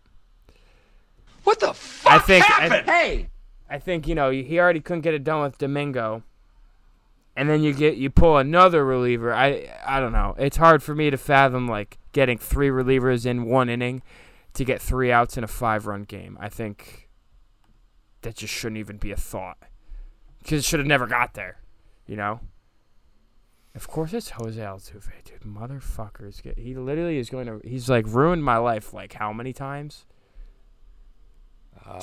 What the fuck I think happened? I, hey, I think you know he already couldn't get it done with Domingo, and then you get you pull another reliever. I I don't know. It's hard for me to fathom like getting three relievers in one inning to get three outs in a five-run game. I think that just shouldn't even be a thought because it should have never got there. You know. Of course, it's Jose Altuve, dude. Motherfuckers, get he literally is going to. He's like ruined my life. Like how many times?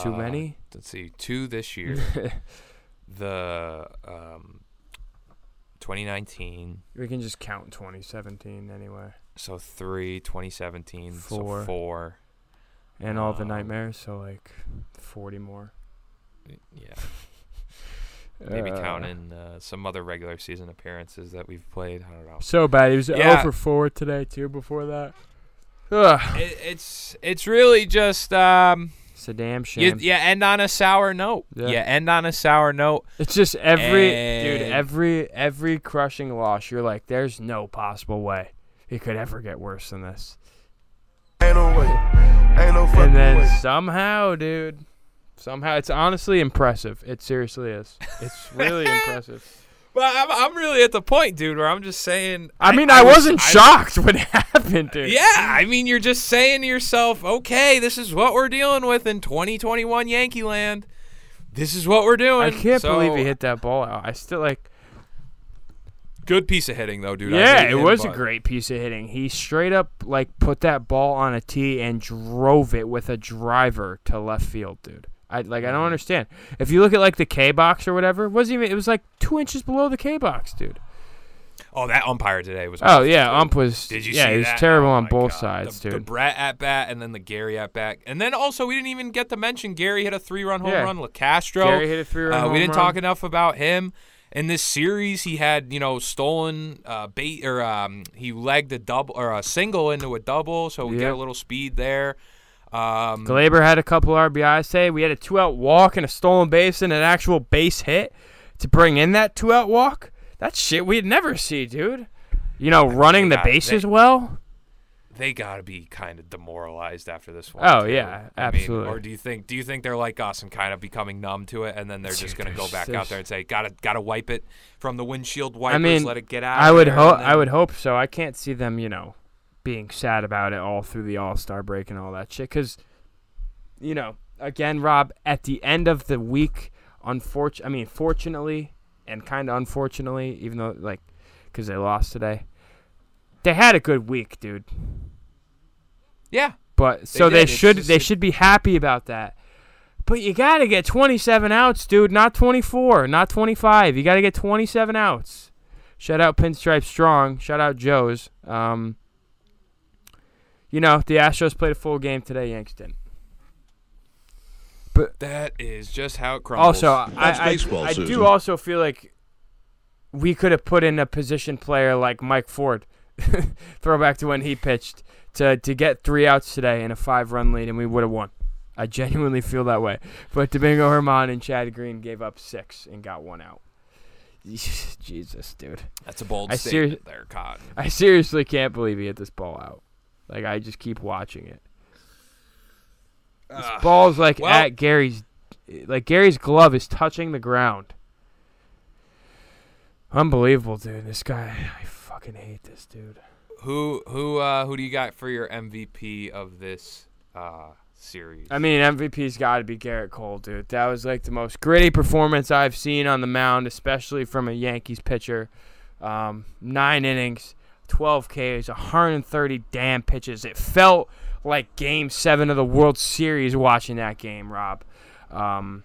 Too Uh, many. Let's see, two this year. the um, 2019, We can just count 2017 anyway. so three, 2017, Four. so four. And all the Um, nightmares, so like 40 more. Yeah. Maybe Uh, counting uh, some other regular season appearances that we've played. I don't know. So bad. He was Yeah. 0 for 4 today, too, before that. It, it's it's really just um It's a damn you, shame. you end on a sour note. Yeah. You end on a sour note. It's just every dude, every every crushing loss. You're like, there's no possible way it could ever get worse than this. Ain't no way. Ain't no fucking And then way. somehow, dude, somehow it's honestly impressive. It seriously is. It's really impressive. But I'm, I'm really at the point, dude, where I'm just saying. I mean, I, was- wasn't I- shocked when it happened, dude. Yeah, I mean, you're just saying to yourself, okay, this is what we're dealing with in 2021 Yankee land. This is what we're doing. I can't So, believe he hit that ball out. I still like. Good piece of hitting, though, dude. Yeah, it was a great piece of hitting. He straight up like put that ball on a tee and drove it with a driver to left field, dude. I like I don't understand. If you look at like the K box or whatever, it wasn't even it was like two inches below the K box, dude. Oh, that umpire today was. Oh yeah, ump was Did you yeah, see he was that? terrible Oh on both God. sides, the, dude. The Brett at bat and then the Gary at bat, and then also we didn't even get to mention Gary hit a three-run home Yeah. run. LaCastro. Gary hit a three-run Uh, home we didn't run. talk enough about him. In this series, he had you know stolen uh, bait or um, he legged a double or a single into a double, so we get a little speed there. Um, Gleyber had a couple RBIs say. We had a two out walk and a stolen base and an actual base hit to bring in that two out walk. That's shit we'd never see, dude. You know, running the got- they- bases well. they got to be kind of demoralized after this one. Oh, too. yeah, I mean, absolutely. or do you think do you think they're like us and kind of becoming numb to it, and then they're just gonna go back out there and say, "Gotta gotta wipe it from the windshield wipers, I mean, let it get out." I would hope. I would hope so. I can't see them, you know, being sad about it all through the All Star break and all that shit. Because, you know, again, Rob, at the end of the week, unfortunately, I mean, fortunately, and kind of unfortunately, even though like because they lost today, they had a good week, dude. Yeah. But so they. It's should just they should be happy about that. But you got to get 27 outs, dude, not 24, not 25. You got to get 27 outs. Shout out Pinstripe Strong. Shout out Joe's. Um, you know, the Astros played a full game today, Yanks didn't. But That is just how it crumbles. Also, I, That's I, baseball, I do also feel like we could have put in a position player like Mike Ford, throwback to when he pitched, to, to get three outs today in a five run lead, and we would have won. I genuinely feel that way. But Domingo Germán and Chad Green gave up six and got one out. Jesus, dude. That's a bold I statement there, Cotton. I seriously can't believe he hit this ball out. Like, I just keep watching it. This Ugh. ball's like well- at Gary's, like Gary's glove is touching the ground. Unbelievable, dude. This guy, I fucking hate this dude. Who who uh who do you got for your MVP of this uh series? I mean, MVP's got to be Gerrit Cole, dude. That was like the most gritty performance I've seen on the mound, especially from a Yankees pitcher. Um, nine innings, 12 Ks, 130 damn pitches. It felt like Game Seven of the World Series watching that game, Rob. Um,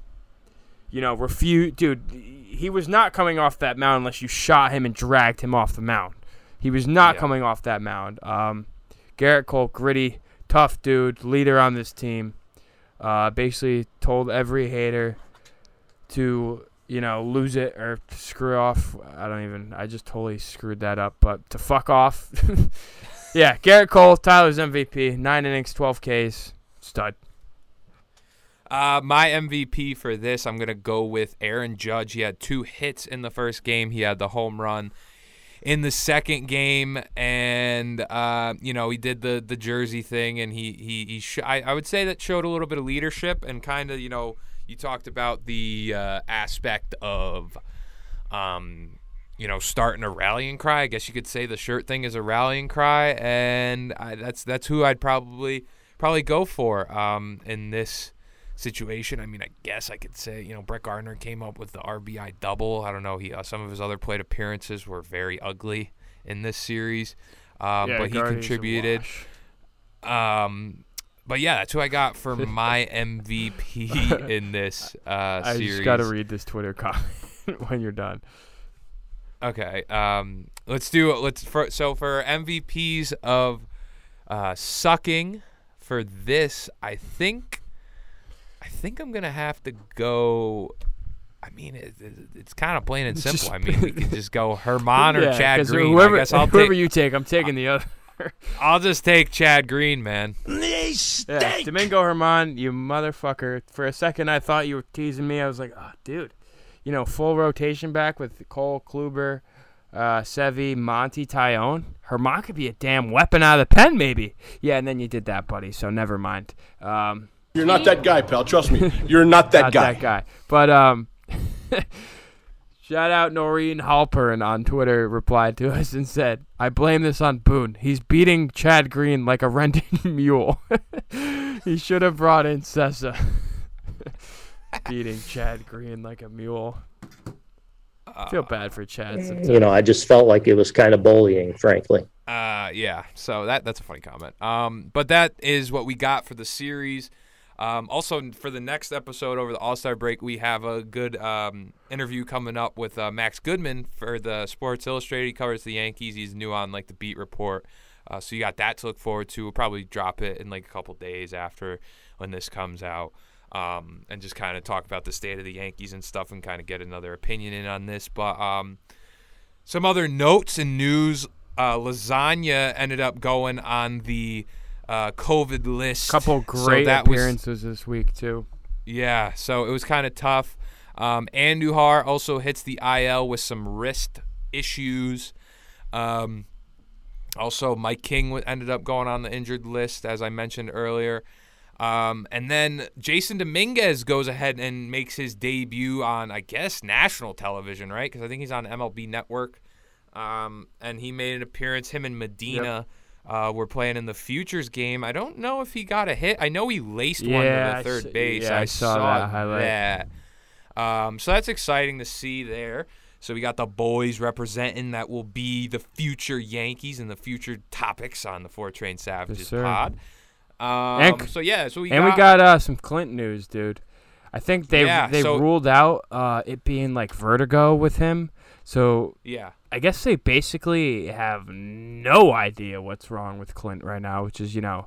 you know, refuse, dude. He was not coming off that mound unless you shot him and dragged him off the mound. He was not Yeah. coming off that mound. Um, Gerrit Cole, gritty, tough dude, leader on this team. Uh, basically told every hater to you know lose it or screw off. I don't even. I just totally screwed that up. But to fuck off. yeah, Gerrit Cole, Tyler's MVP, nine innings, 12 Ks, stud. Uh, my MVP for this, I'm gonna go with Aaron Judge. He had two hits in the first game. He had the home run in the second game, and uh, you know he did the the jersey thing, and he he he. Sh- I, I would say that showed a little bit of leadership and kind of you know you talked about the uh, aspect of um you know starting a rallying cry. I guess you could say the shirt thing is a rallying cry, and I, that's that's who I'd probably probably go for um in this situation. I mean, I guess I could say, you know, Brett Gardner came up with the RBI double. I don't know. He uh, some of his other plate appearances were very ugly in this series, um, but he contributed. Um, but yeah, that's who I got for my MVP in this uh, I series. just gotta read this Twitter comment when you're done. Okay. Um, let's do let's for so for MVPs of uh, sucking for this, I think I think I'm gonna have to go. I mean, it, it, it's kind of plain and simple. I mean, we could just go Germán or Yeah, Chad Green. Whoever, I guess I'll whoever take. you take, I'm taking the other. I'll just take Chad Green, man. Yeah, Domingo Germán, you motherfucker. For a second, I thought you were teasing me. I was like, oh, dude. You know, full rotation back with Cole Kluber, uh, Sevi, Monty, Taillon. Germán could be a damn weapon out of the pen, maybe. Yeah, and then you did that, buddy, so never mind. Um, You're not that guy, pal. Trust me. You're not that guy. not guy. that guy. But um, shout out Noreen Halpern on Twitter replied to us and said, "I blame this on Boone. He's beating Chad Green like a rented mule. he should have brought in Cessa. beating Chad Green like a mule. I feel bad for Chad. Sometimes. You know, I just felt like it was kind of bullying, frankly. Uh, yeah. So that that's a funny comment. Um, but that is what we got for the series. Um, also for the next episode over the All Star break, we have a good um, interview coming up with uh, Max Goodman for the Sports Illustrated. He covers the Yankees. He's new on like the beat report. Uh, so you got that to look forward to. We'll probably drop it in like a couple days after when this comes out. Um, and just kind of talk about the state of the Yankees and stuff, and kind of get another opinion in on this. But um, some other notes and news: uh, Lasagna ended up going on the uh, COVID list. Couple So great was- appearances this week too. yeah, so it was kind of tough. Um, Andujar also hits the IL with some wrist issues. Um, also, Mike King w- ended up going on the injured list, as I mentioned earlier. Um, and then Jasson Domínguez goes ahead and makes his debut on, I guess, national television, right? Because I think he's on MLB Network. Um, and he made an appearance. Him and Medina uh, were playing in the Futures game. I don't know if he got a hit. I know he laced one to the third s- base. yeah, I saw that highlight. that. Um, so that's exciting to see there. So we got the boys representing that will be the future Yankees and the future topics on the Four Train Savages sir. pod. Um, And- so yeah, so we and got, we got uh, some Clint news, dude. I think they Yeah, they so- ruled out uh, it being like vertigo with him. So yeah. I guess they basically have no idea what's wrong with Clint right now, which is you know,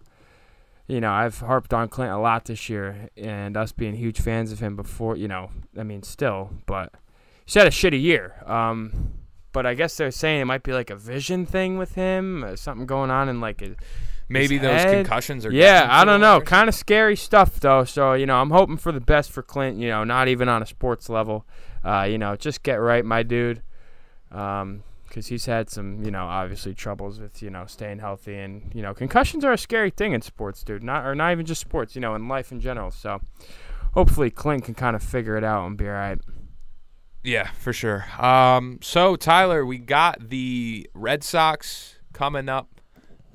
you know I've harped on Clint a lot this year, and us being huge fans of him before, you know, I mean still, but he's had a shitty year. Um, but I guess they're saying it might be like a vision thing with him, uh, something going on in like his Maybe his those head. concussions are. Yeah, I don't know. Kind of scary stuff though. So you know, I'm hoping for the best for Clint. You know, not even on a sports level. Uh, you know, just get right, my dude. Um, because he's had some, you know, obviously troubles with, you know, staying healthy and, you know, concussions are a scary thing in sports, dude. Not or not even just sports, you know, in life in general. So, hopefully Clint can kind of figure it out and be all right. Yeah, for sure. Um, so Tyler, we got the Red Sox coming up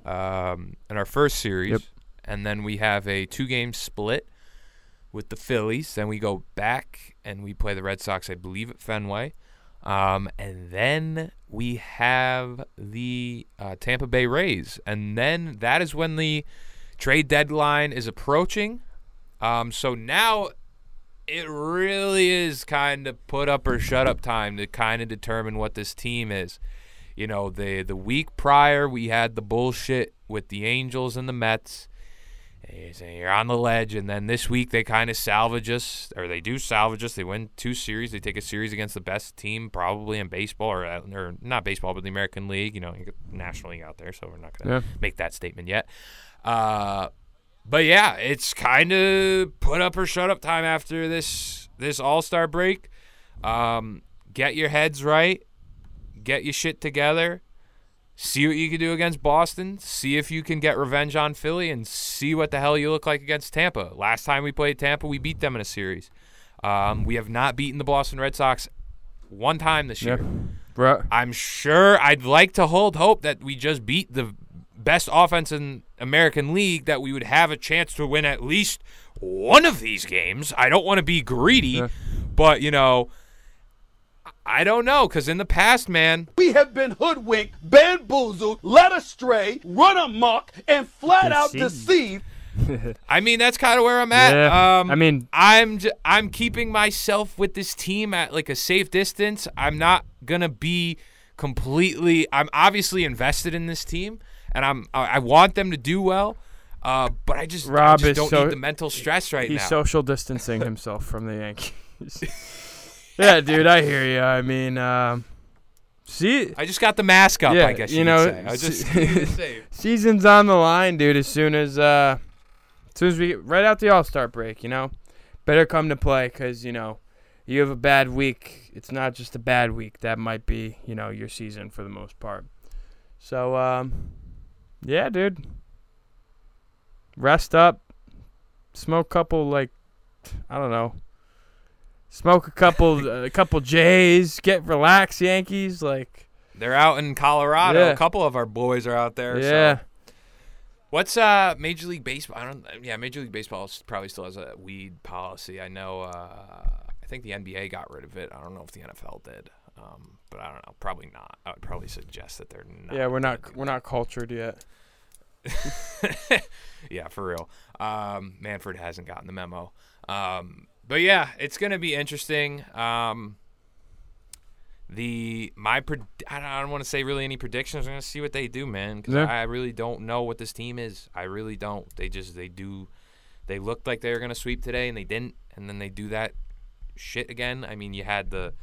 um, in our first series, Yep. and then we have a two-game split with the Phillies. Then we go back and we play the Red Sox, I believe, at Fenway, um, and then we have the uh, Tampa Bay Rays, and then that is when the trade deadline is approaching. Um, so now it really is kind of put up or shut up time to kind of determine what this team is. You know, the the week prior we had the bullshit with the Angels and the Mets. You're on the ledge, and then this week they kind of salvage us, or they do salvage us. They win two series. They take a series against the best team probably in baseball, or, uh, or not baseball, but the American League. You know, National League out there, so we're not gonna Yeah. make that statement yet. Uh, but yeah, it's kind of put up or shut up time after this this All Star break. Um, get your heads right, get your shit together, see what you can do against Boston, see if you can get revenge on Philly, and see what the hell you look like against Tampa. Last time we played Tampa, we beat them in a series. Um, we have not beaten the Boston Red Sox one time this year. Bro, I'm sure I'd like to hold hope that we just beat the best offense in American League that we would have a chance to win at least one of these games. I don't want to be greedy, Yeah. but you know, I don't know cuz in the past, man, We have been hoodwinked, bamboozled, led astray, run amok, and flat out Deceived. deceived. I mean that's kind of where I'm at. Yeah, Um I mean- I'm j- I'm keeping myself with this team at like a safe distance. I'm not going to be completely I'm obviously invested in this team and I'm I I want them to do well. Uh, but I just, I Rob just is don't so- need the mental stress right he's now. He's social distancing himself from the Yankees. yeah, dude, I hear you. I mean, um, see, I just got the mask up, Yeah, I guess you you, know, could say. I just s- keeping it safe. season's on the line, dude. As soon as uh, as soon as we get right out the All Star break, you know, better come to play because you know you have a bad week. It's not just a bad week. That might be you know your season for the most part. So um, yeah, dude, rest up, smoke a couple like I don't know. Smoke a couple, a couple J's. Get relaxed, Yankees. Like, They're out in Colorado. Yeah. A couple of our boys are out there. yeah, So. What's uh Major League Baseball? I don't. Yeah, Major League Baseball probably still has a weed policy. I know. Uh, I think the NBA got rid of it. I don't know if the NFL did. Um, but I don't know. Probably not. I would probably suggest that they're not. yeah. We're not, we're not cultured yet. yeah, for real. Um, Manfred hasn't gotten the memo. Um, but yeah, it's gonna be interesting. Um, the my pred- I don't, I don't want to say really any predictions. I'm gonna see what they do, man, because Yeah. I really don't know what this team is. I really don't. They just they do. They looked like they were gonna sweep today, and they didn't. And then they do that shit again. I mean, you had the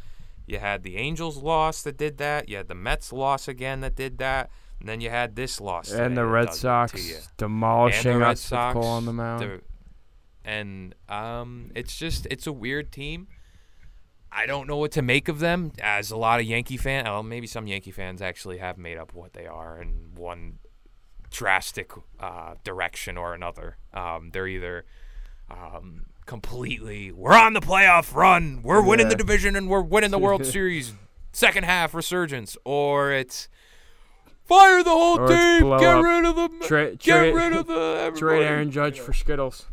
you had the Angels loss that did that. You had the Mets loss again that did that. And then you had this loss. And the Red Sox demolishing and the Red us Sox. with Cole on the mound. they're- And um, it's just it's a weird team. I don't know what to make of them. As a lot of Yankee fans, well, maybe some Yankee fans actually have made up what they are in one drastic uh, direction or another. Um, they're either um, completely we're on the playoff run, we're winning the division, and we're winning the World Series. Second half resurgence, or it's fire the whole Or team, get up. rid of the Tra- get tra- rid of the everybody. Trade Aaron Judge for Skittles.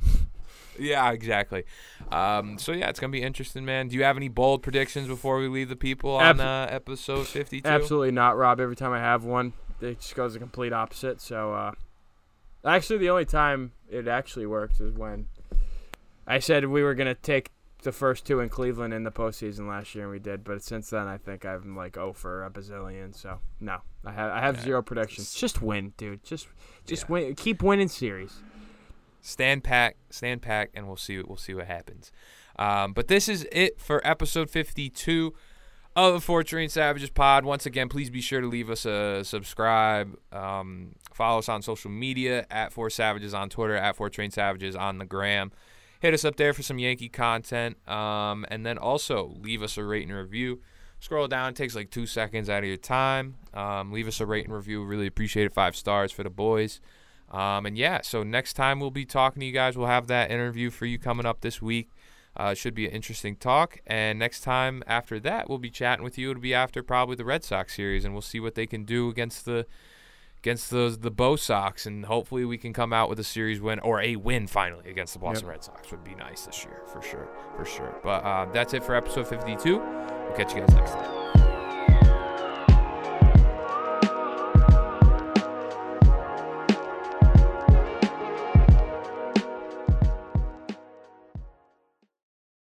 Yeah, exactly. Um, so yeah, it's gonna be interesting, man. Do you have any bold predictions before we leave the people on uh, episode fifty-two? Absolutely not, Rob. Every time I have one, it just goes the complete opposite. So, uh, actually, the only time it actually worked is when I said we were gonna take the first two in Cleveland in the postseason last year, and we did. But since then, I think I'm like oh for a bazillion. So no, I have I have Yeah, zero predictions. Just win, dude. Just just Yeah. win. Keep winning series. Stand pack, stand pack, and we'll see. We'll see what happens. Um, but this is it for episode 52 of the Train Savages pod. Once again, please be sure to leave us a subscribe. Um, follow us on social media at Four Savages on Twitter, at Four Train Savages on the gram. Hit us up there for some Yankee content. Um, and then also leave us a rate and review. Scroll down, it takes like two seconds out of your time. Um, leave us a rate and review. Really appreciate it. Five stars for the boys. Um, and yeah, so next time we'll be talking to you guys. We'll have that interview for you coming up this week. Uh, should be an interesting talk. And next time after that, we'll be chatting with you. It'll be after probably the Red Sox series, and we'll see what they can do against the against those the Bo Sox, and hopefully we can come out with a series win or a win finally against the Boston Red Sox. Would be nice this year for sure, for sure. But uh, that's it for episode 52. We'll catch you guys next time.